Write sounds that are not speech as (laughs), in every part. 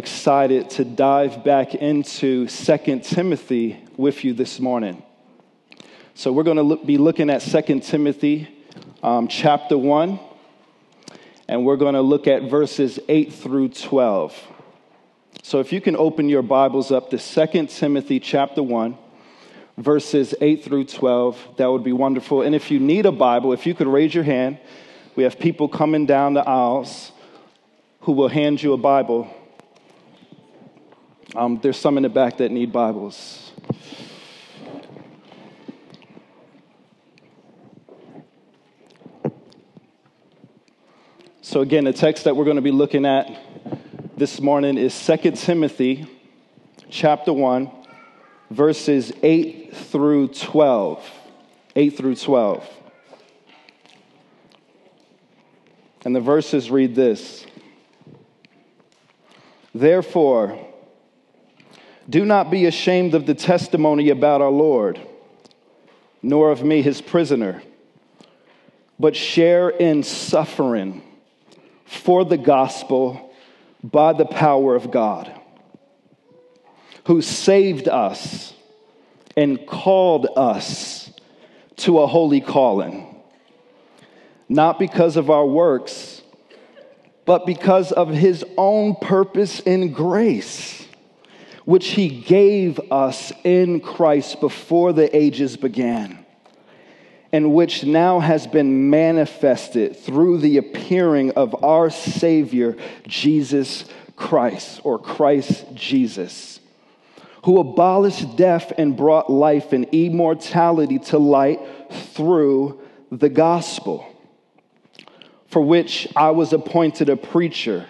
excited to dive back into 2 Timothy with you this morning. So, we're going to look, be looking at 2 Timothy um, chapter 1, and we're going to look at verses 8 through 12. So, if you can open your Bibles up to 2 Timothy chapter 1, verses 8 through 12, that would be wonderful. And if you need a Bible, if you could raise your hand, we have people coming down the aisles who will hand you a Bible um, there's some in the back that need Bibles. So, again, the text that we're going to be looking at this morning is 2 Timothy chapter 1, verses 8 through 12. 8 through 12. And the verses read this Therefore, do not be ashamed of the testimony about our Lord, nor of me, his prisoner, but share in suffering for the gospel by the power of God, who saved us and called us to a holy calling, not because of our works, but because of his own purpose and grace which he gave us in Christ before the ages began, and which now has been manifested through the appearing of our Savior, Jesus Christ, or Christ Jesus, who abolished death and brought life and immortality to light through the gospel, for which I was appointed a preacher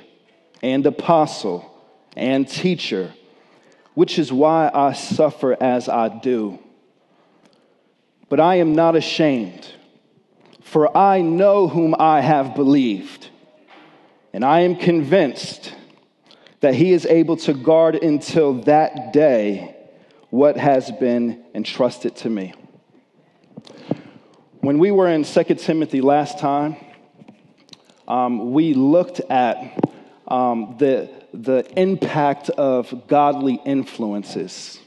and apostle and teacher which is why I suffer as I do. But I am not ashamed, for I know whom I have believed, and I am convinced that he is able to guard until that day what has been entrusted to me. When we were in 2 Timothy last time, um, we looked at um, the the impact of godly influences.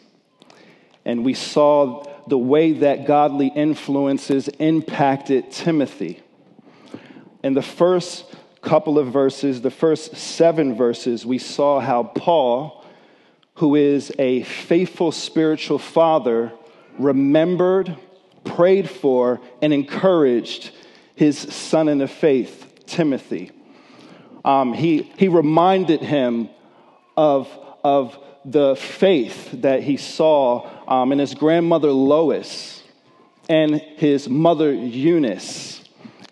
And we saw the way that godly influences impacted Timothy. In the first couple of verses, the first seven verses, we saw how Paul, who is a faithful spiritual father, remembered, prayed for, and encouraged his son in the faith, Timothy um, he, he reminded him of, of the faith that he saw um, in his grandmother Lois and his mother Eunice.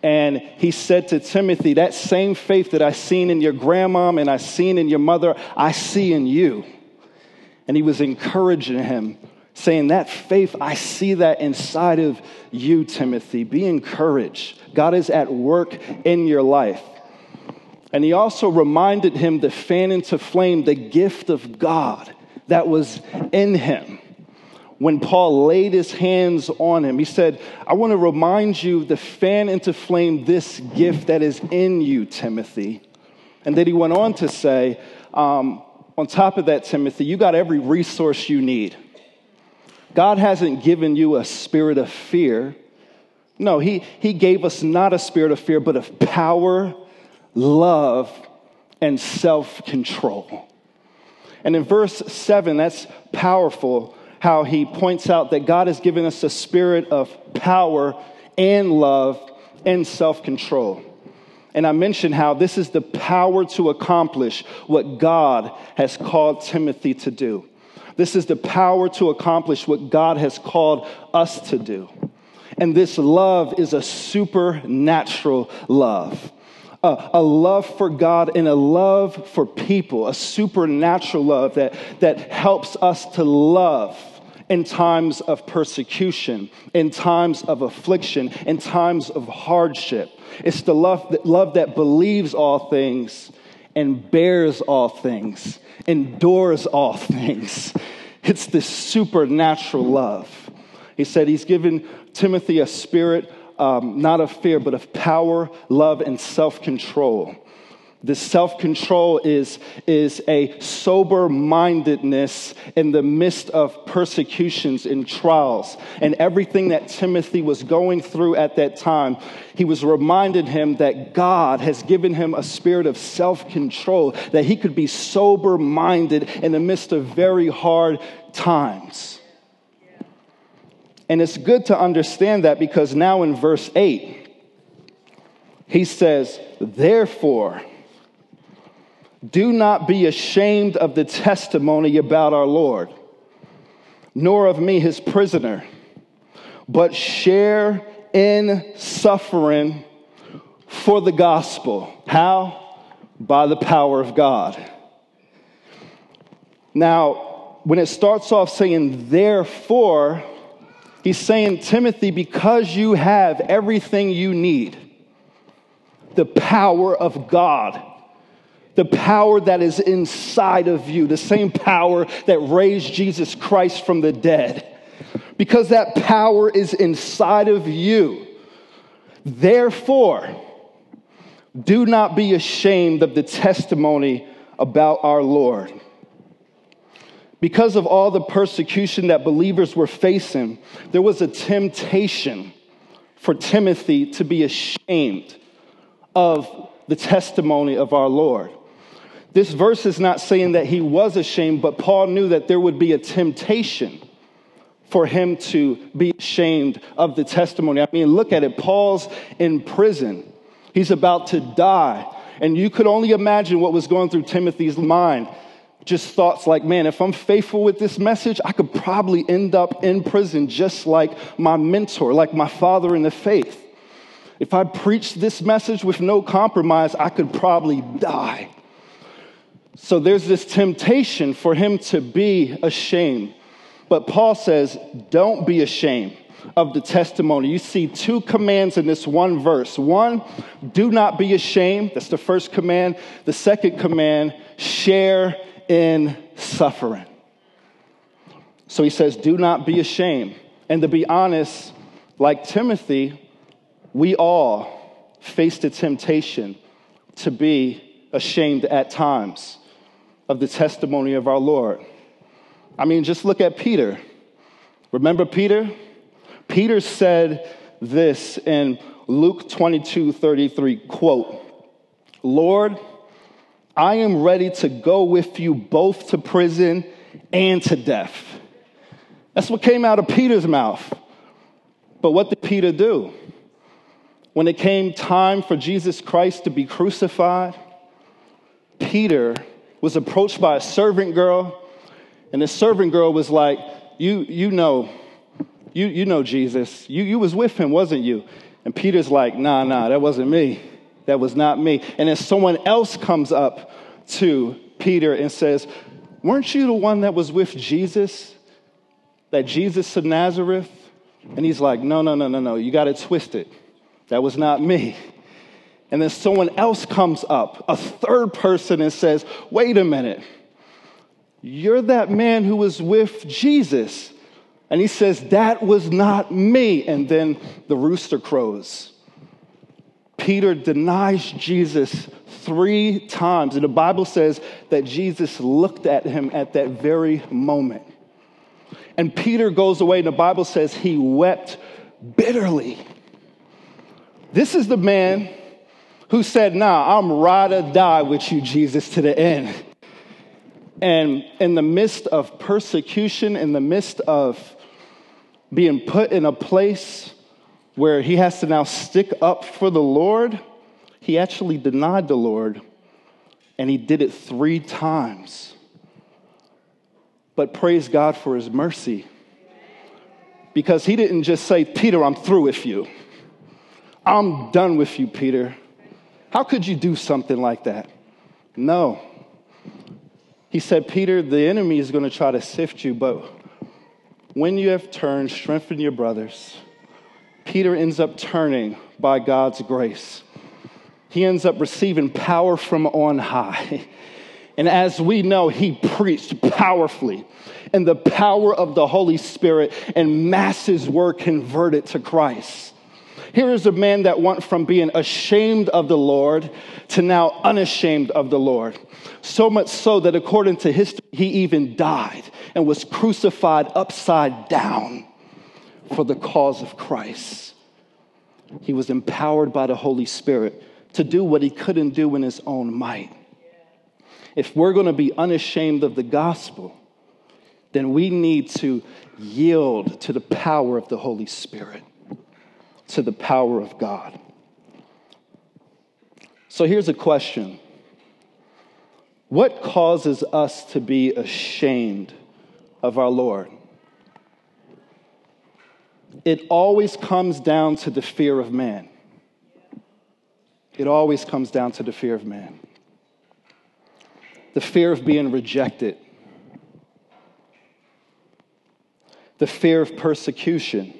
And he said to Timothy, That same faith that I seen in your grandmom and I seen in your mother, I see in you. And he was encouraging him, saying, That faith, I see that inside of you, Timothy. Be encouraged. God is at work in your life. And he also reminded him to fan into flame the gift of God that was in him. When Paul laid his hands on him, he said, I want to remind you to fan into flame this gift that is in you, Timothy. And then he went on to say, um, on top of that, Timothy, you got every resource you need. God hasn't given you a spirit of fear. No, he, he gave us not a spirit of fear, but of power love, and self control. And in verse 7, that's powerful how he points out that God has given us a spirit of power and love and self control. And I mentioned how this is the power to accomplish what God has called Timothy to do. This is the power to accomplish what God has called us to do. And this love is a supernatural love a, a, love for God and a love for people, a supernatural love that, that helps us to love in times of persecution, in times of affliction, in times of hardship. It's the love that, love that believes all things and bears all things, endures all (laughs) things. It's this supernatural love. He said he's given Timothy a spirit um, not of fear, but of power, love, and self control. This self control is, is a sober mindedness in the midst of persecutions and trials. And everything that Timothy was going through at that time, he was reminded him that God has given him a spirit of self control, that he could be sober minded in the midst of very hard times. And it's good to understand that because now in verse 8, he says, Therefore, do not be ashamed of the testimony about our Lord, nor of me, his prisoner, but share in suffering for the gospel. How? By the power of God. Now, when it starts off saying, therefore, he's saying, Timothy, because you have everything you need, the power of God the power that is inside of you, the same power that raised Jesus Christ from the dead. Because that power is inside of you. Therefore, do not be ashamed of the testimony about our Lord. Because of all the persecution that believers were facing, there was a temptation for Timothy to be ashamed of the testimony of our Lord. This verse is not saying that he was ashamed, but Paul knew that there would be a temptation for him to be ashamed of the testimony. I mean, look at it. Paul's in prison, he's about to die. And you could only imagine what was going through Timothy's mind. Just thoughts like, man, if I'm faithful with this message, I could probably end up in prison just like my mentor, like my father in the faith. If I preach this message with no compromise, I could probably die. So there's this temptation for him to be ashamed. But Paul says, don't be ashamed of the testimony. You see two commands in this one verse. One, do not be ashamed. That's the first command. The second command, share in suffering. So he says, do not be ashamed. And to be honest, like Timothy, we all face the temptation to be ashamed at times of the testimony of our Lord. I mean, just look at Peter. Remember Peter? Peter said this in Luke 22 33, quote, Lord, I am ready to go with you both to prison and to death. That's what came out of Peter's mouth. But what did Peter do? When it came time for Jesus Christ to be crucified, Peter was approached by a servant girl, and the servant girl was like, You, you know, you, you know Jesus. You, you was with him, wasn't you? And Peter's like, Nah, nah, that wasn't me. That was not me. And then someone else comes up to Peter and says, Weren't you the one that was with Jesus? That Jesus of Nazareth? And he's like, No, no, no, no, no. You got it twisted. That was not me. And then someone else comes up, a third person, and says, Wait a minute, you're that man who was with Jesus. And he says, That was not me. And then the rooster crows. Peter denies Jesus three times. And the Bible says that Jesus looked at him at that very moment. And Peter goes away, and the Bible says he wept bitterly. This is the man who said, Nah, I'm ride or die with you, Jesus, to the end. And in the midst of persecution, in the midst of being put in a place where he has to now stick up for the Lord, he actually denied the Lord and he did it three times. But praise God for his mercy because he didn't just say, Peter, I'm through with you. I'm done with you, Peter. How could you do something like that? No. He said, Peter, the enemy is going to try to sift you, but when you have turned, strengthen your brothers. Peter ends up turning by God's grace. He ends up receiving power from on high. (laughs) And as we know, he preached powerfully, and the power of the Holy Spirit and masses were converted to Christ. Here is a man that went from being ashamed of the Lord to now unashamed of the Lord. So much so that according to history, he even died and was crucified upside down for the cause of Christ. He was empowered by the Holy Spirit to do what he couldn't do in his own might. If we're going to be unashamed of the gospel, then we need to yield to the power of the Holy Spirit, to the power of God. So here's a question What causes us to be ashamed of our Lord? It always comes down to the fear of man. It always comes down to the fear of man. The fear of being rejected the fear of persecution,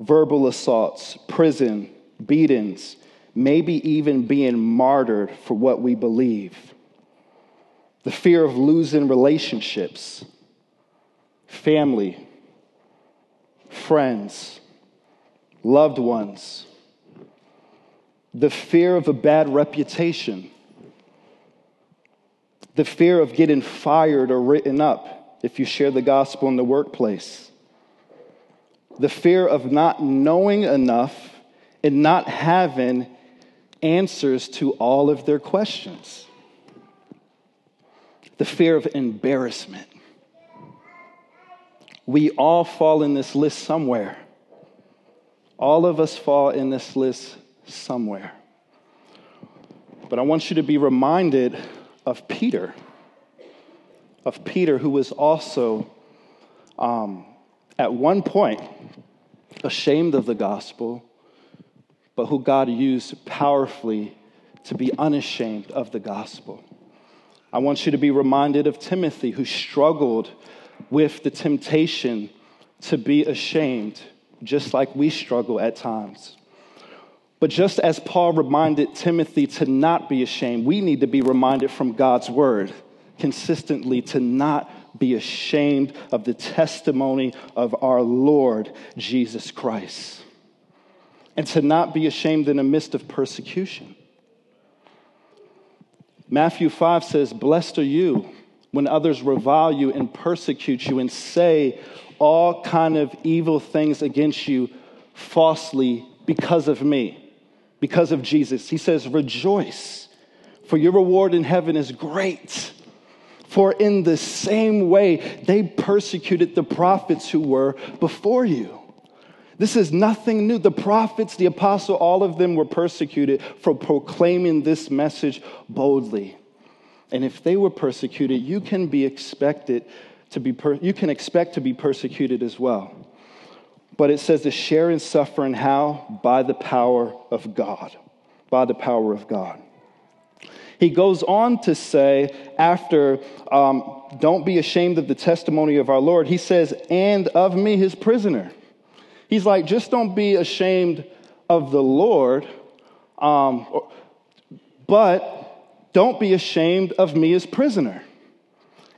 verbal assaults, prison, beatings, maybe even being martyred for what we believe, the fear of losing relationships, family, friends, loved ones, the fear of a bad reputation, the fear of getting fired or written up if you share the gospel in the workplace. The fear of not knowing enough and not having answers to all of their questions. The fear of embarrassment. We all fall in this list somewhere. All of us fall in this list somewhere. But I want you to be reminded of Peter of Peter, who was also, um, at one point, ashamed of the gospel, but who God used powerfully to be unashamed of the gospel. I want you to be reminded of Timothy, who struggled with the temptation to be ashamed, just like we struggle at times. But just as Paul reminded Timothy to not be ashamed, we need to be reminded from God's word consistently to not be ashamed of the testimony of our Lord Jesus Christ and to not be ashamed in the midst of persecution. Matthew 5 says, Blessed are you when others revile you and persecute you and say all kind of evil things against you falsely because of me, because of Jesus. He says, Rejoice, for your reward in heaven is great. For in the same way, they persecuted the prophets who were before you. This is nothing new. The prophets, the apostle, all of them were persecuted for proclaiming this message boldly. And if they were persecuted, you can be expected to be per- you can expect to be persecuted as well. But it says to share in suffering how? By the power of God. By the power of God. He goes on to say, after, um, don't be ashamed of the testimony of our Lord, he says, and of me, his prisoner. He's like, just don't be ashamed of the Lord, um, but don't be ashamed of me as prisoner.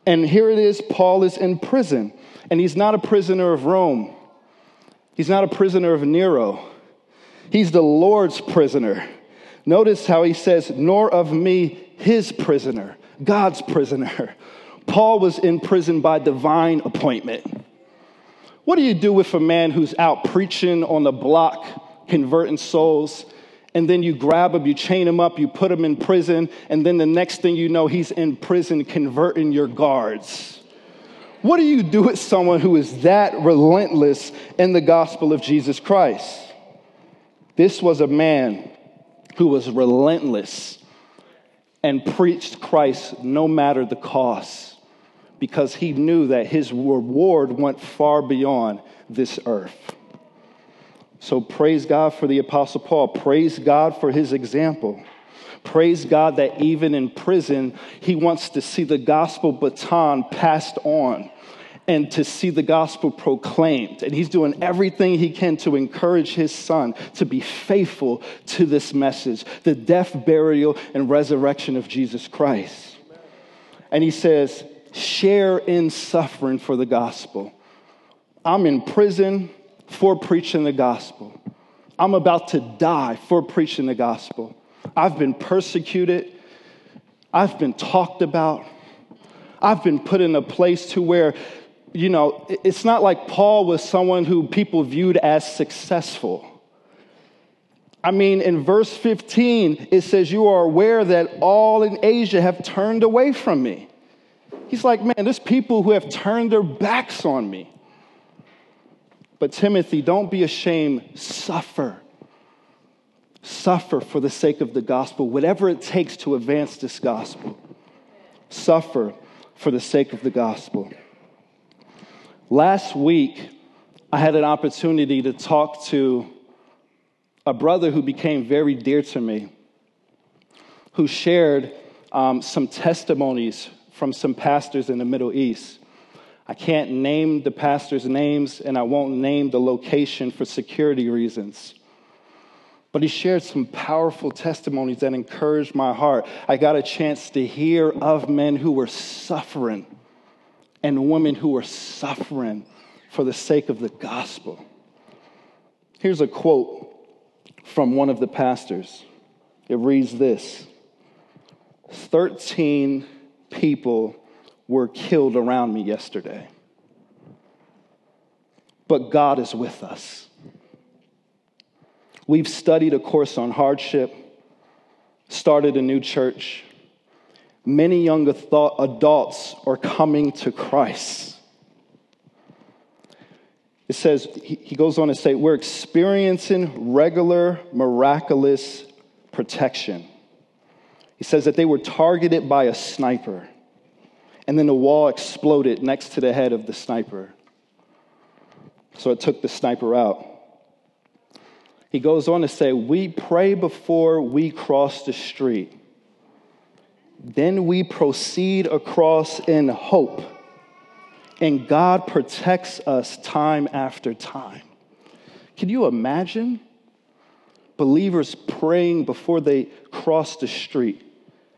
And here it is Paul is in prison, and he's not a prisoner of Rome, he's not a prisoner of Nero, he's the Lord's prisoner. Notice how he says, nor of me, his prisoner, God's prisoner. (laughs) Paul was in prison by divine appointment. What do you do with a man who's out preaching on the block, converting souls, and then you grab him, you chain him up, you put him in prison, and then the next thing you know, he's in prison converting your guards? What do you do with someone who is that relentless in the gospel of Jesus Christ? This was a man who was relentless and preached Christ no matter the cost because he knew that his reward went far beyond this earth. So praise God for the Apostle Paul. Praise God for his example. Praise God that even in prison, he wants to see the gospel baton passed on and to see the gospel proclaimed. And he's doing everything he can to encourage his son to be faithful to this message the death, burial, and resurrection of Jesus Christ. And he says, share in suffering for the gospel. I'm in prison for preaching the gospel. I'm about to die for preaching the gospel. I've been persecuted. I've been talked about. I've been put in a place to where, you know, it's not like Paul was someone who people viewed as successful. I mean, in verse 15, it says, You are aware that all in Asia have turned away from me. He's like, Man, there's people who have turned their backs on me. But Timothy, don't be ashamed, suffer. Suffer for the sake of the gospel, whatever it takes to advance this gospel. Suffer for the sake of the gospel. Last week, I had an opportunity to talk to a brother who became very dear to me, who shared um, some testimonies from some pastors in the Middle East. I can't name the pastors' names and I won't name the location for security reasons. But he shared some powerful testimonies that encouraged my heart. I got a chance to hear of men who were suffering and women who were suffering for the sake of the gospel. Here's a quote from one of the pastors. It reads this 13 people were killed around me yesterday. But God is with us. We've studied a course on hardship, started a new church. Many young adults are coming to Christ. It says, he goes on to say, we're experiencing regular, miraculous protection. He says that they were targeted by a sniper and then the wall exploded next to the head of the sniper. So it took the sniper out. He goes on to say, We pray before we cross the street. Then we proceed across in hope. And God protects us time after time. Can you imagine believers praying before they cross the street?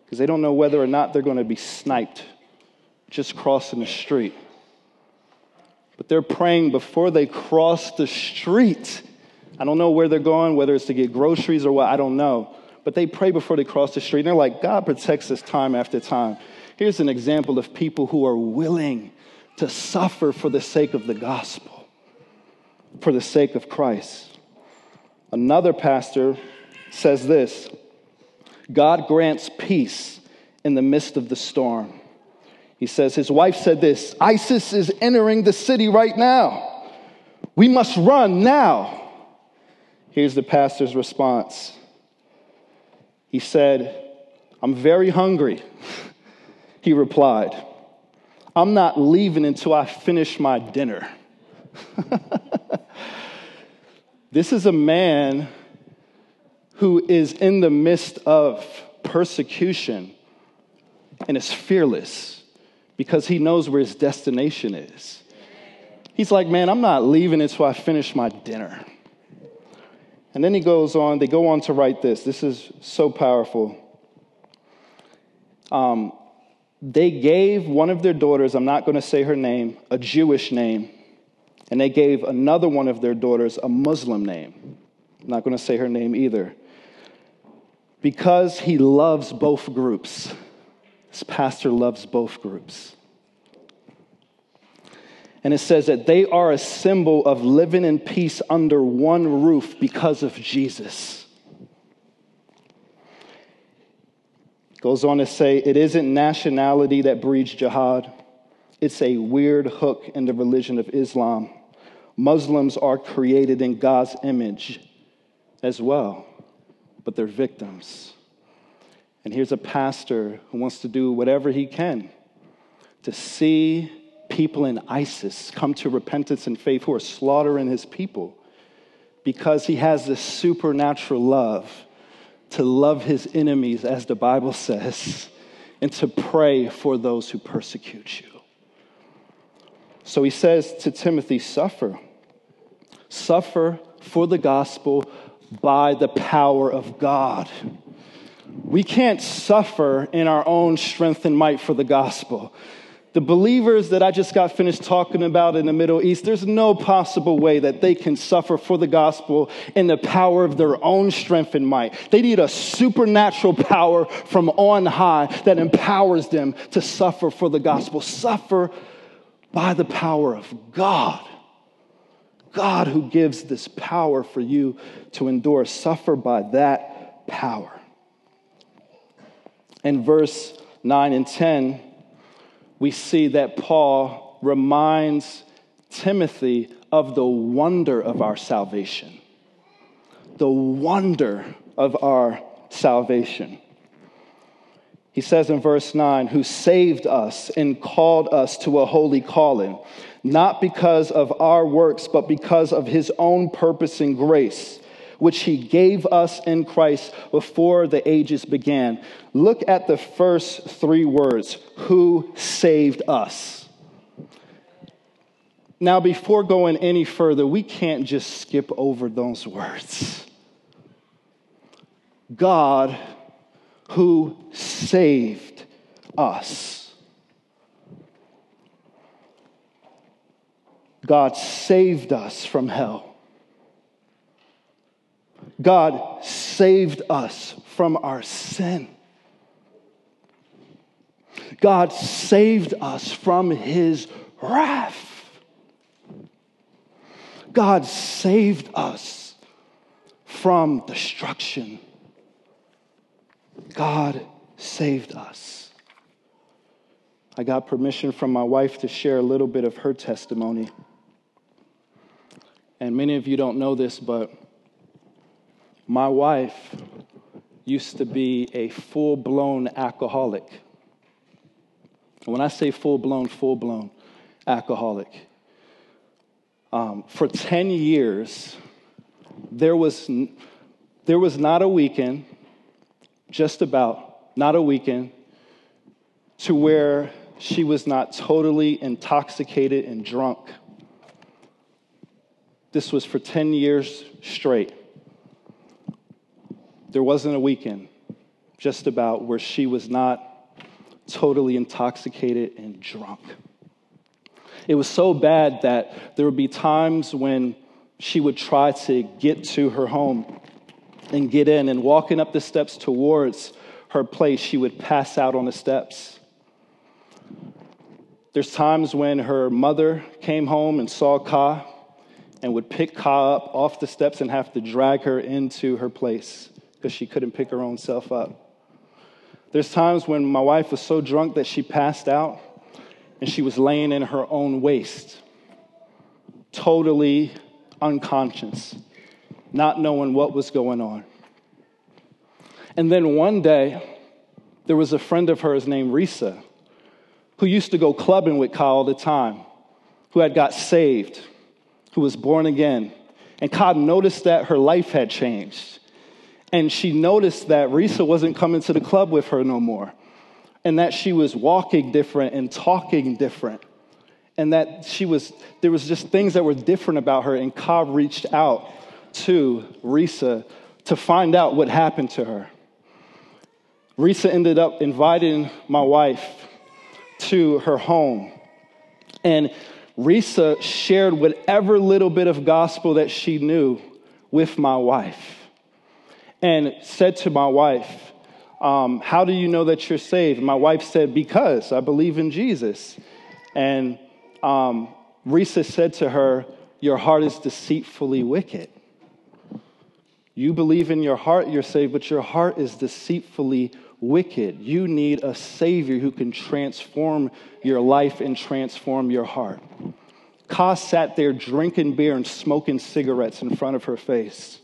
Because they don't know whether or not they're going to be sniped just crossing the street. But they're praying before they cross the street. I don't know where they're going, whether it's to get groceries or what, I don't know. But they pray before they cross the street. And they're like, God protects us time after time. Here's an example of people who are willing to suffer for the sake of the gospel, for the sake of Christ. Another pastor says this God grants peace in the midst of the storm. He says his wife said this ISIS is entering the city right now. We must run now. Here's the pastor's response. He said, I'm very hungry. (laughs) he replied, I'm not leaving until I finish my dinner. (laughs) this is a man who is in the midst of persecution and is fearless because he knows where his destination is. He's like, man, I'm not leaving until I finish my dinner. And then he goes on, they go on to write this. This is so powerful. Um, they gave one of their daughters, I'm not going to say her name, a Jewish name, and they gave another one of their daughters a Muslim name. I'm not going to say her name either. Because he loves both groups. This pastor loves both groups. And it says that they are a symbol of living in peace under one roof because of Jesus. Goes on to say, it isn't nationality that breeds jihad, it's a weird hook in the religion of Islam. Muslims are created in God's image as well, but they're victims. And here's a pastor who wants to do whatever he can to see people in ISIS come to repentance and faith who are slaughtering his people because he has this supernatural love to love his enemies, as the Bible says, and to pray for those who persecute you. So he says to Timothy, Suffer. Suffer for the gospel by the power of God. We can't suffer in our own strength and might for the gospel. The believers that I just got finished talking about in the Middle East, there's no possible way that they can suffer for the gospel in the power of their own strength and might. They need a supernatural power from on high that empowers them to suffer for the gospel. Suffer by the power of God. God who gives this power for you to endure. Suffer by that power. In verse 9 and 10, we see that Paul reminds Timothy of the wonder of our salvation. The wonder of our salvation. He says in verse 9, who saved us and called us to a holy calling, not because of our works, but because of his own purpose and grace which he gave us in Christ before the ages began. Look at the first three words who saved us. Now, before going any further, we can't just skip over those words. God who saved us. God saved us from hell. God saved us from our sin. God saved us from his wrath. God saved us from destruction. God saved us. I got permission from my wife to share a little bit of her testimony. And many of you don't know this, but my wife used to be a full blown alcoholic. When I say full blown, full blown alcoholic, um, for 10 years, there was, there was not a weekend, just about, not a weekend, to where she was not totally intoxicated and drunk. This was for 10 years straight. There wasn't a weekend just about where she was not totally intoxicated and drunk. It was so bad that there would be times when she would try to get to her home and get in, and walking up the steps towards her place, she would pass out on the steps. There's times when her mother came home and saw Ka and would pick Ka up off the steps and have to drag her into her place because she couldn't pick her own self up. There's times when my wife was so drunk that she passed out and she was laying in her own waste, totally unconscious, not knowing what was going on. And then one day, there was a friend of hers named Risa who used to go clubbing with Kyle all the time, who had got saved, who was born again. And Kyle noticed that her life had changed. And she noticed that Risa wasn't coming to the club with her no more, and that she was walking different and talking different, and that she was, there was just things that were different about her. And Cobb reached out to Risa to find out what happened to her. Risa ended up inviting my wife to her home. And Risa shared whatever little bit of gospel that she knew with my wife and said to my wife, um, How do you know that you're saved? My wife said, Because I believe in Jesus. And um, Risa said to her, Your heart is deceitfully wicked. You believe in your heart you're saved, but your heart is deceitfully wicked. You need a Savior who can transform your life and transform your heart. Ka sat there drinking beer and smoking cigarettes in front of her face.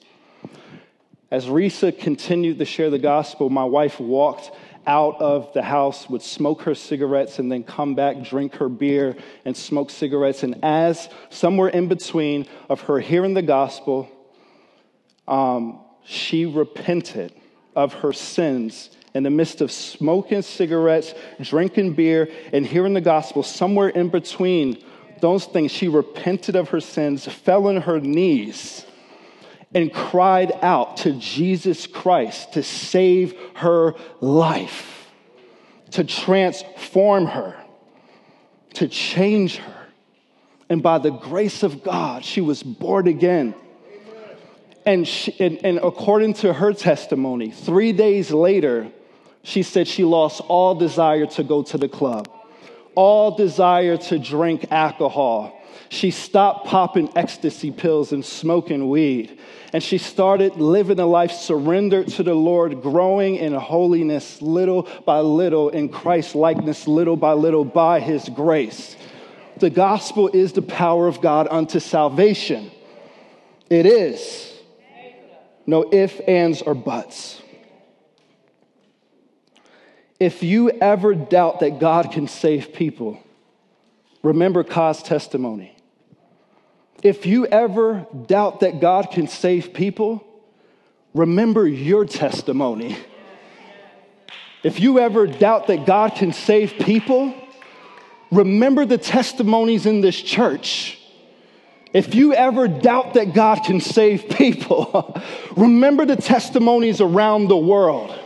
As Risa continued to share the gospel, my wife walked out of the house, would smoke her cigarettes, and then come back, drink her beer, and smoke cigarettes. And as somewhere in between of her hearing the gospel, um, she repented of her sins in the midst of smoking cigarettes, drinking beer, and hearing the gospel. Somewhere in between those things, she repented of her sins, fell on her knees and cried out to Jesus Christ to save her life, to transform her. to change her. And by the grace of God, she was born again. And, she, and, and according to her testimony, three days later, she said she lost all desire to go to the club, all desire to drink alcohol. She stopped popping ecstasy pills and smoking weed. And she started living a life surrendered to the Lord, growing in holiness little by little, in Christ likeness little by little by his grace. The gospel is the power of God unto salvation. It is. No ifs, ands, or buts. If you ever doubt that God can save people, remember Ka's testimony. If you ever doubt that God can save people, remember your testimony. If you ever doubt that God can save people, remember the testimonies in this church. If you ever doubt that God can save people, (laughs) remember the testimonies around the world.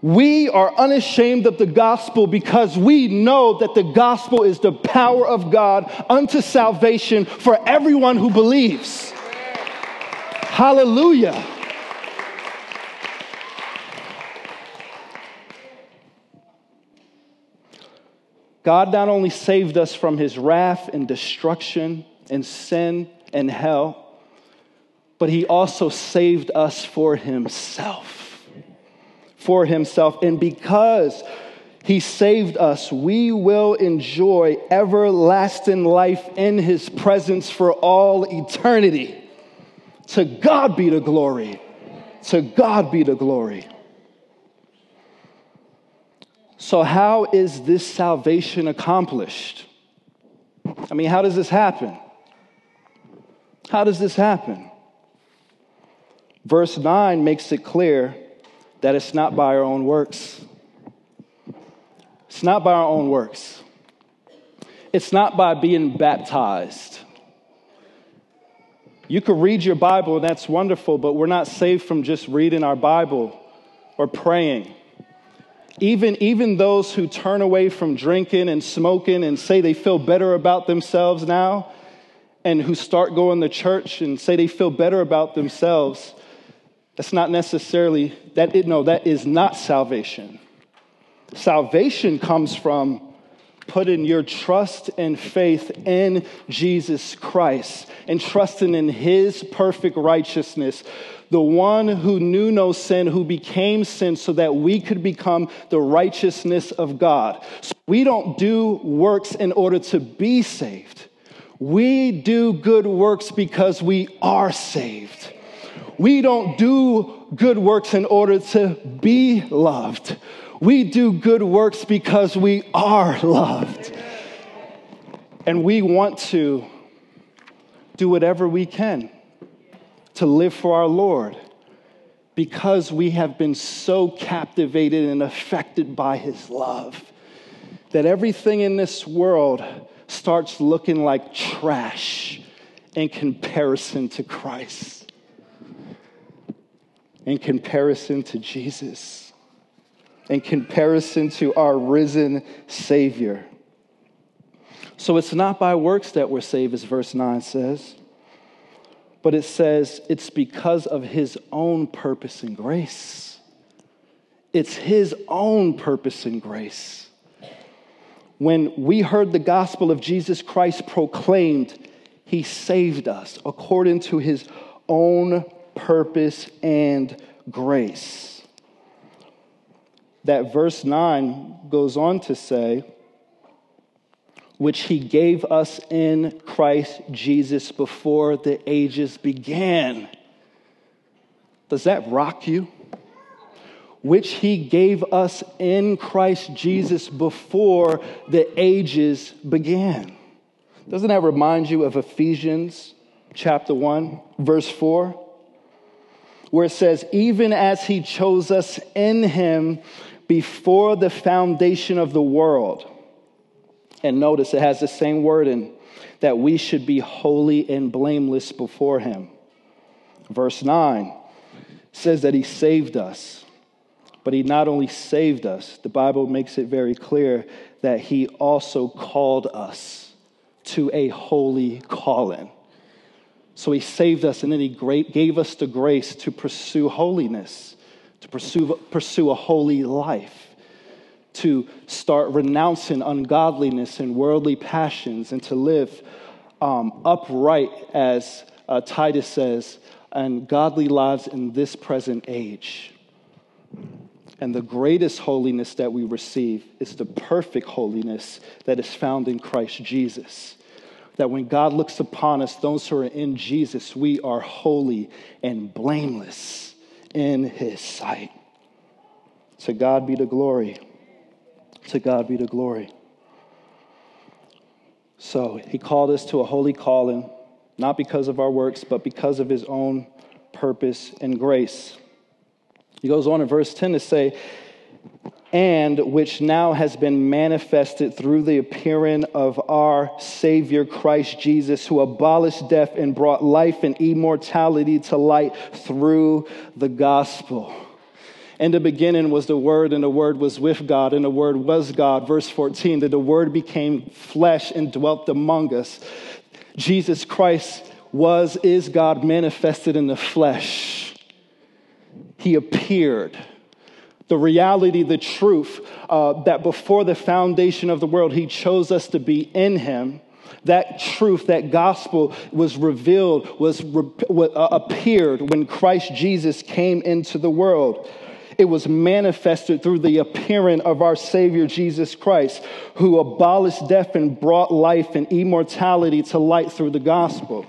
We are unashamed of the gospel because we know that the gospel is the power of God unto salvation for everyone who believes. Hallelujah. God not only saved us from his wrath and destruction and sin and hell, but he also saved us for himself for himself. And because he saved us, we will enjoy everlasting life in his presence for all eternity. To God be the glory. To God be the glory. So, how is this salvation accomplished? I mean, how does this happen? How does this happen? Verse 9 makes it clear that it's not by our own works. It's not by our own works. It's not by being baptized. You could read your Bible, and that's wonderful, but we're not saved from just reading our Bible or praying. Even, even those who turn away from drinking and smoking and say they feel better about themselves now, and who start going to church and say they feel better about themselves, that's not necessarily, that, no, that is not salvation. Salvation comes from putting your trust and faith in Jesus Christ and trusting in his perfect righteousness, the one who knew no sin, who became sin so that we could become the righteousness of God. So we don't do works in order to be saved. We do good works because we are saved. We don't do good works in order to be loved. We do good works because we are loved. And we want to do whatever we can to live for our Lord because we have been so captivated and affected by his love that everything in this world starts looking like trash in comparison to Christ in comparison to Jesus, in comparison to our risen Savior. So it's not by works that we're saved, as verse 9 says, but it says it's because of His own purpose and grace. It's His own purpose and grace. When we heard the gospel of Jesus Christ proclaimed, He saved us according to His own purpose, and grace. That verse 9 goes on to say, which he gave us in Christ Jesus before the ages began. Does that rock you? Which he gave us in Christ Jesus before the ages began. Doesn't that remind you of Ephesians chapter 1, verse 4? Where it says, even as he chose us in him before the foundation of the world. And notice it has the same word in that we should be holy and blameless before him. Verse 9 says that he saved us. But he not only saved us, the Bible makes it very clear that he also called us to a holy calling. So he saved us and then he gave us the grace to pursue holiness, to pursue, pursue a holy life, to start renouncing ungodliness and worldly passions, and to live um, upright, as uh, Titus says, and godly lives in this present age. And the greatest holiness that we receive is the perfect holiness that is found in Christ Jesus. That when God looks upon us, those who are in Jesus, we are holy and blameless in his sight. To God be the glory. To God be the glory. So he called us to a holy calling, not because of our works, but because of his own purpose and grace. He goes on in verse 10 to say, and which now has been manifested through the appearing of our Savior Christ Jesus, who abolished death and brought life and immortality to light through the gospel. In the beginning was the Word, and the Word was with God, and the Word was God. Verse 14, that the Word became flesh and dwelt among us. Jesus Christ was, is God manifested in the flesh. He appeared. The reality, the truth uh, that before the foundation of the world, He chose us to be in Him. That truth, that gospel was revealed, was re- uh, appeared when Christ Jesus came into the world. It was manifested through the appearing of our Savior Jesus Christ, who abolished death and brought life and immortality to light through the gospel.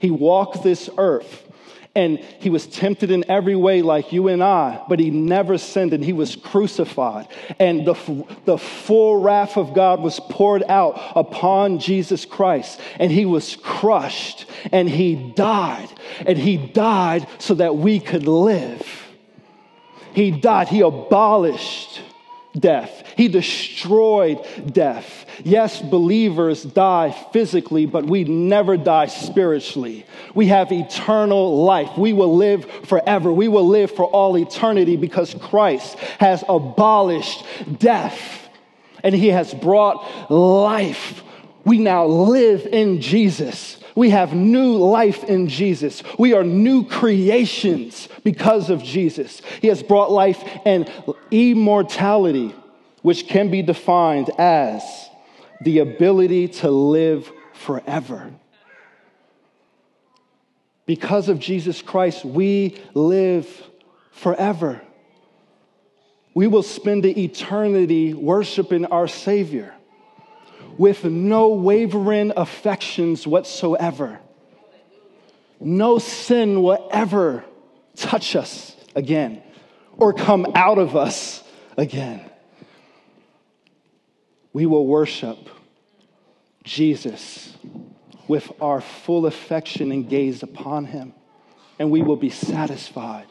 He walked this earth and he was tempted in every way like you and I, but he never sinned and he was crucified. And the, the full wrath of God was poured out upon Jesus Christ and he was crushed and he died. And he died so that we could live. He died, he abolished death, he destroyed death. Yes, believers die physically, but we never die spiritually. We have eternal life. We will live forever. We will live for all eternity because Christ has abolished death and he has brought life. We now live in Jesus. We have new life in Jesus. We are new creations because of Jesus. He has brought life and immortality, which can be defined as the ability to live forever. Because of Jesus Christ, we live forever. We will spend the eternity worshiping our Savior with no wavering affections whatsoever. No sin will ever touch us again or come out of us again. We will worship Jesus with our full affection and gaze upon him. And we will be satisfied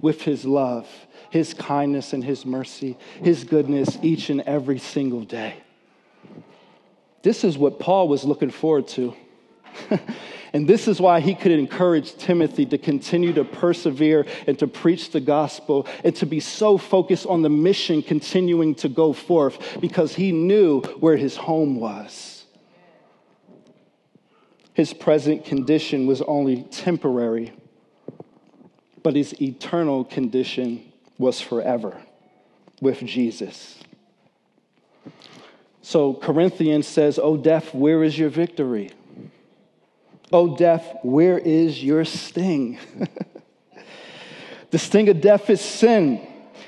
with his love, his kindness, and his mercy, his goodness each and every single day. This is what Paul was looking forward to. (laughs) and this is why he could encourage Timothy to continue to persevere and to preach the gospel and to be so focused on the mission continuing to go forth because he knew where his home was. His present condition was only temporary, but his eternal condition was forever with Jesus. So Corinthians says, O death, where is your victory? O death, where is your sting? (laughs) the sting of death is sin,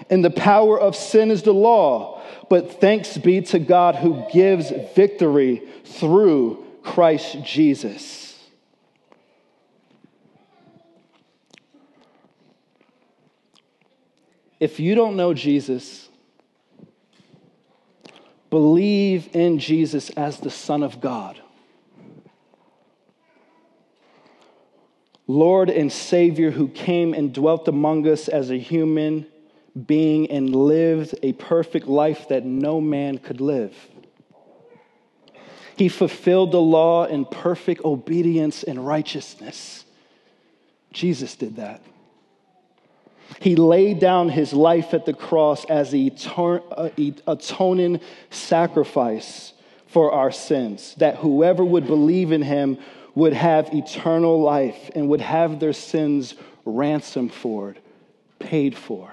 and the power of sin is the law. But thanks be to God who gives victory through Christ Jesus. If you don't know Jesus, believe in Jesus as the Son of God. Lord and Savior who came and dwelt among us as a human being and lived a perfect life that no man could live. He fulfilled the law in perfect obedience and righteousness. Jesus did that. He laid down his life at the cross as the atoning sacrifice for our sins, that whoever would believe in him would have eternal life and would have their sins ransomed for, paid for.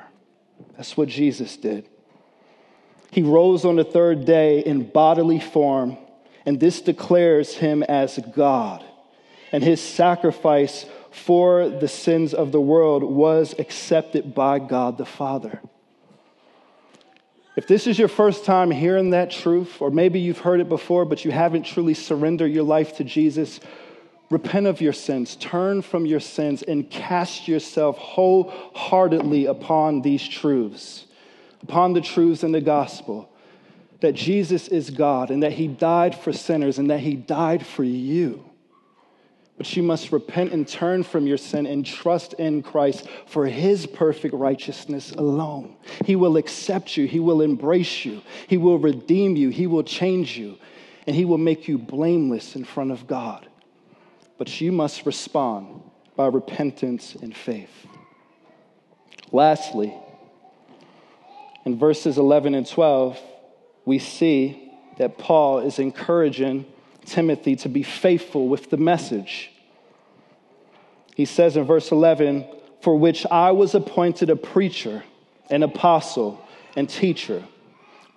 That's what Jesus did. He rose on the third day in bodily form, and this declares him as God. And his sacrifice for the sins of the world was accepted by God the Father. If this is your first time hearing that truth, or maybe you've heard it before, but you haven't truly surrendered your life to Jesus, repent of your sins, turn from your sins, and cast yourself wholeheartedly upon these truths, upon the truths in the gospel that Jesus is God and that He died for sinners and that He died for you. But you must repent and turn from your sin and trust in Christ for his perfect righteousness alone. He will accept you, he will embrace you, he will redeem you, he will change you, and he will make you blameless in front of God. But you must respond by repentance and faith. Lastly, in verses 11 and 12, we see that Paul is encouraging Timothy to be faithful with the message. He says in verse 11, For which I was appointed a preacher, an apostle, and teacher.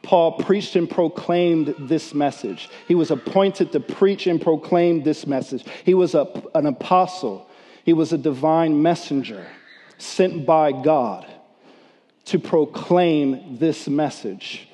Paul preached and proclaimed this message. He was appointed to preach and proclaim this message. He was a, an apostle, he was a divine messenger sent by God to proclaim this message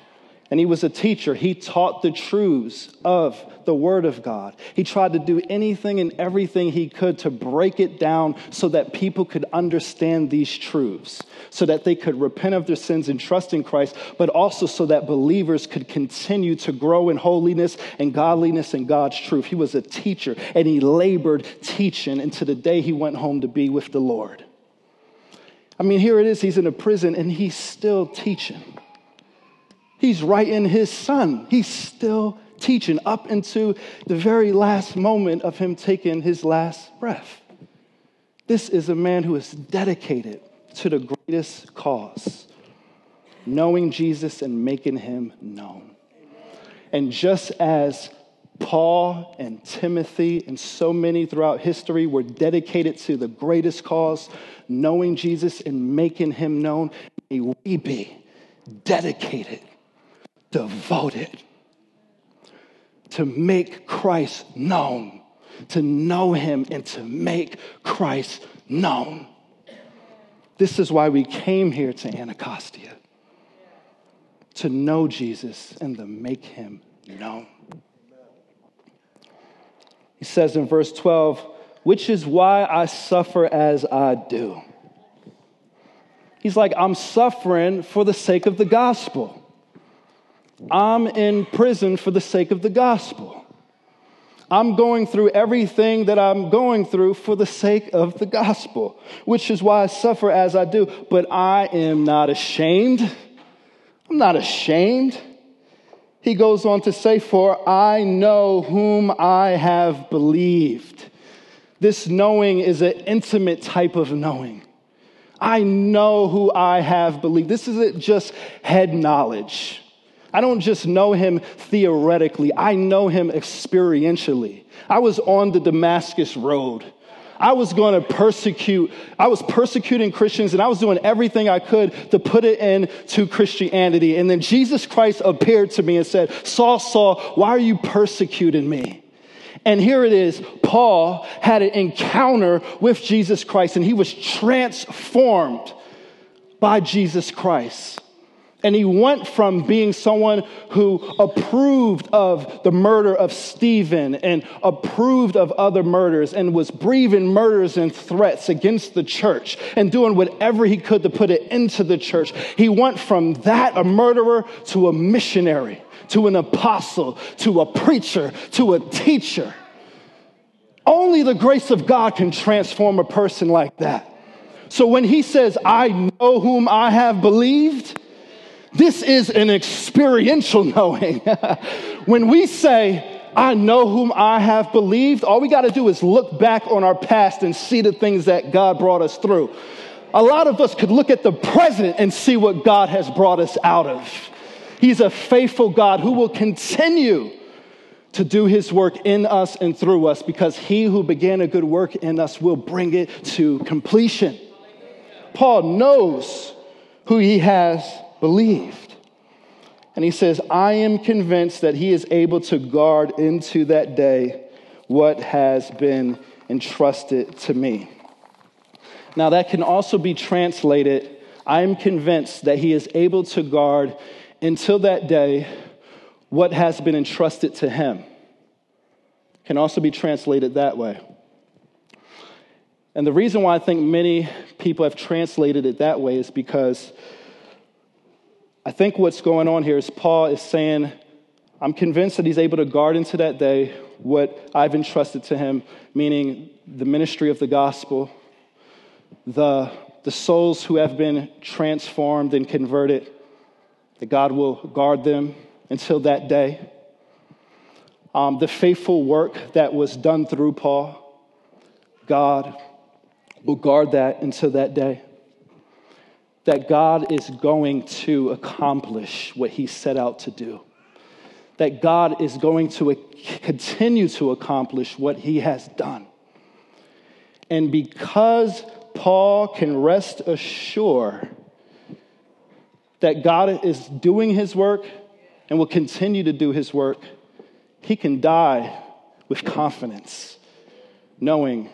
and he was a teacher. He taught the truths of the Word of God. He tried to do anything and everything he could to break it down so that people could understand these truths, so that they could repent of their sins and trust in Christ, but also so that believers could continue to grow in holiness and godliness and God's truth. He was a teacher and he labored teaching until the day he went home to be with the Lord. I mean, here it is, he's in a prison and he's still teaching. He's writing his son. He's still teaching up into the very last moment of him taking his last breath. This is a man who is dedicated to the greatest cause, knowing Jesus and making him known. And just as Paul and Timothy and so many throughout history were dedicated to the greatest cause, knowing Jesus and making him known, may we be dedicated devoted to make Christ known, to know him and to make Christ known. This is why we came here to Anacostia to know Jesus and to make him known. He says in verse 12, which is why I suffer as I do. He's like, I'm suffering for the sake of the gospel. I'm in prison for the sake of the gospel. I'm going through everything that I'm going through for the sake of the gospel, which is why I suffer as I do. But I am not ashamed. I'm not ashamed. He goes on to say, For I know whom I have believed. This knowing is an intimate type of knowing. I know who I have believed. This isn't just head knowledge. I don't just know him theoretically, I know him experientially. I was on the Damascus Road. I was going to persecute, I was persecuting Christians and I was doing everything I could to put it into Christianity. And then Jesus Christ appeared to me and said, Saul, Saul, why are you persecuting me? And here it is Paul had an encounter with Jesus Christ and he was transformed by Jesus Christ. And he went from being someone who approved of the murder of Stephen and approved of other murders and was breathing murders and threats against the church and doing whatever he could to put it into the church. He went from that, a murderer, to a missionary, to an apostle, to a preacher, to a teacher. Only the grace of God can transform a person like that. So when he says, I know whom I have believed, this is an experiential (laughs) knowing. when we say, I know whom I have believed, all we got to do is look back on our past and see the things that God brought us through. a lot of us could look at the present and see what God has brought us out of. He's a faithful God who will continue to do his work in us and through us because he who began a good work in us will bring it to completion. Paul knows who he has believed. And he says, I am convinced that he is able to guard into that day what has been entrusted to me. Now, that can also be translated I am convinced that he is able to guard until that day what has been entrusted to him. Can also be translated that way. And the reason why I think many people have translated it that way is because I think what's going on here is Paul is saying, I'm convinced that he's able to guard into that day what I've entrusted to him, meaning the ministry of the gospel, the, the souls who have been transformed and converted, that God will guard them until that day. Um, the faithful work that was done through Paul, God will guard that until that day. That God is going to accomplish what he set out to do. That God is going to continue to accomplish what he has done. And because Paul can rest assured that God is doing his work and will continue to do his work, he can die with confidence, knowing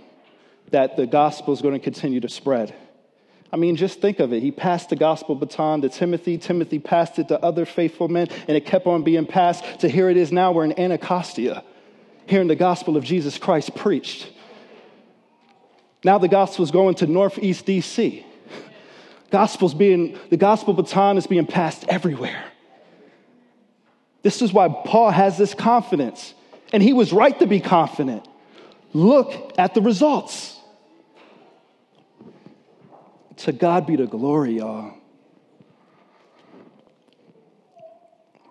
that the gospel is going to continue to spread. I mean, just think of it. He passed the gospel baton to Timothy. Timothy passed it to other faithful men, and it kept on being passed to here it is now. We're in Anacostia, hearing the gospel of Jesus Christ preached. Now the gospel is going to Northeast DC. Gospel's being, the gospel baton is being passed everywhere. This is why Paul has this confidence. And he was right to be confident. Look at the results. To God be the glory, y'all.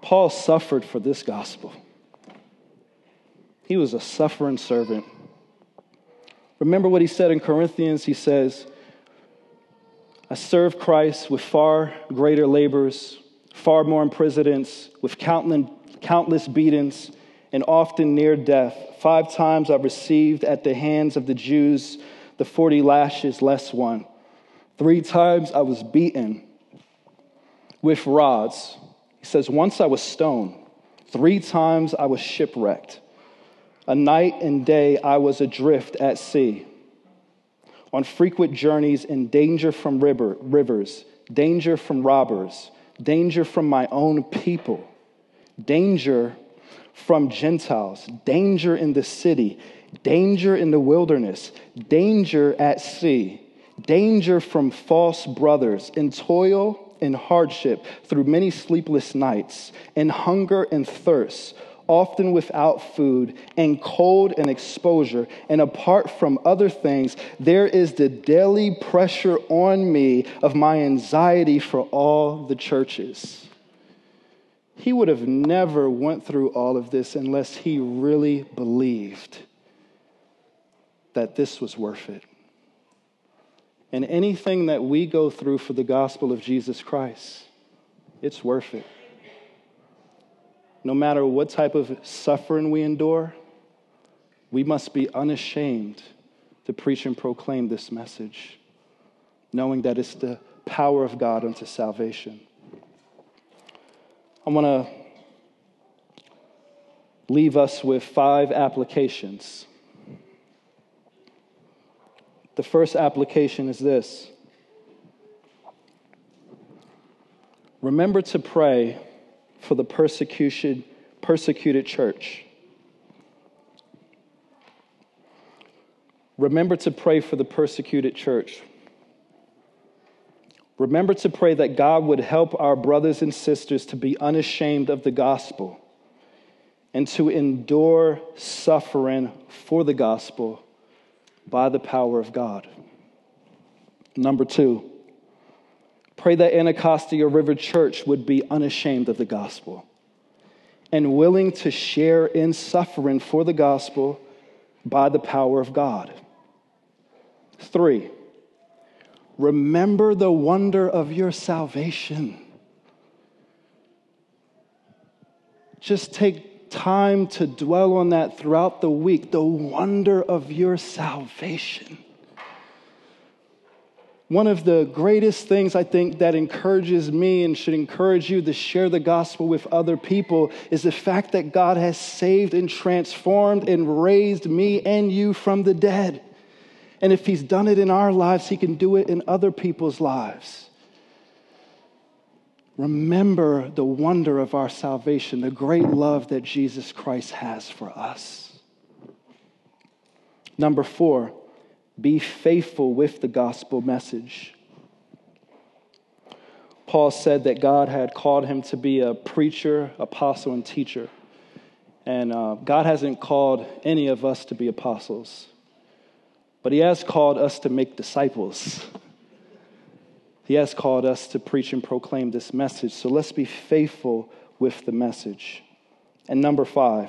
Paul suffered for this gospel. He was a suffering servant. Remember what he said in Corinthians? He says, I serve Christ with far greater labors, far more imprisonments, with countless beatings, and often near death. Five times I received at the hands of the Jews the 40 lashes less one. Three times I was beaten with rods. He says, Once I was stoned. Three times I was shipwrecked. A night and day I was adrift at sea, on frequent journeys in danger from river, rivers, danger from robbers, danger from my own people, danger from Gentiles, danger in the city, danger in the wilderness, danger at sea, danger from false brothers, in toil and hardship through many sleepless nights, in hunger and thirst often without food, and cold and exposure. And apart from other things, there is the daily pressure on me of my anxiety for all the churches. He would have never went through all of this unless he really believed that this was worth it. And anything that we go through for the gospel of Jesus Christ, it's worth it no matter what type of suffering we endure, we must be unashamed to preach and proclaim this message, knowing that it's the power of God unto salvation. I want to leave us with five applications. The first application is this remember to pray for the persecution, persecuted church. Remember to pray for the persecuted church. Remember to pray that God would help our brothers and sisters to be unashamed of the gospel and to endure suffering for the gospel by the power of God. Number two, Pray that Anacostia River Church would be unashamed of the gospel and willing to share in suffering for the gospel by the power of God. Three, Remember the wonder of your salvation. Just take time to dwell on that throughout the week the wonder of your salvation. One of the greatest things I think that encourages me and should encourage you to share the gospel with other people is the fact that God has saved and transformed and raised me and you from the dead. And if He's done it in our lives, He can do it in other people's lives. Remember the wonder of our salvation, the great love that Jesus Christ has for us. Number four, be faithful with the gospel message. Paul said that God had called him to be a preacher, apostle, and teacher. And uh, God hasn't called any of us to be apostles, but He has called us to make disciples. He has called us to preach and proclaim this message. So let's be faithful with the message. And number five,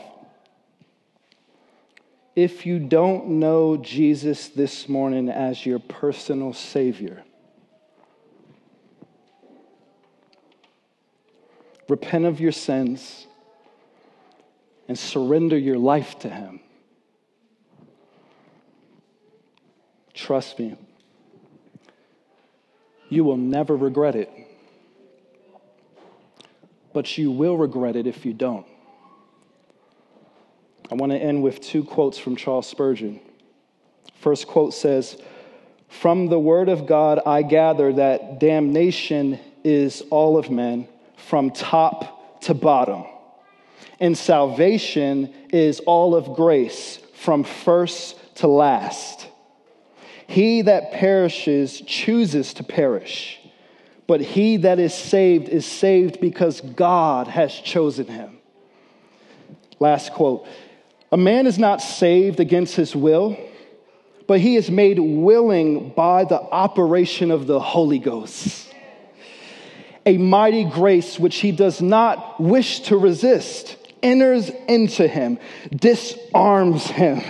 if you don't know Jesus this morning as your personal Savior, repent of your sins and surrender your life to Him. Trust me, you will never regret it. But you will regret it if you don't. I want to end with two quotes from Charles Spurgeon. First quote says, From the word of God, I gather that damnation is all of men from top to bottom, and salvation is all of grace from first to last. He that perishes chooses to perish, but he that is saved is saved because God has chosen him. Last quote a man is not saved against his will, but he is made willing by the operation of the Holy Ghost. A mighty grace which he does not wish to resist enters into him, disarms him,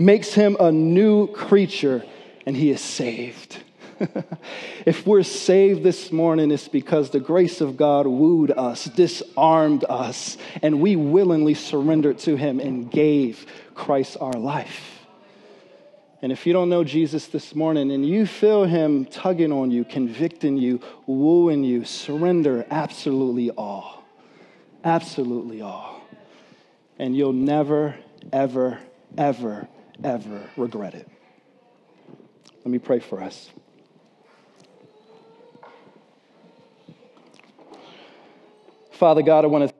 makes him a new creature, and he is saved. (laughs) if we're saved this morning, it's because the grace of God wooed us, disarmed us, and we willingly surrendered to Him and gave Christ our life. And if you don't know Jesus this morning and you feel Him tugging on you, convicting you, wooing you, surrender absolutely all. Absolutely all. And you'll never, ever, ever, ever regret it. Let me pray for us. Father God, I want to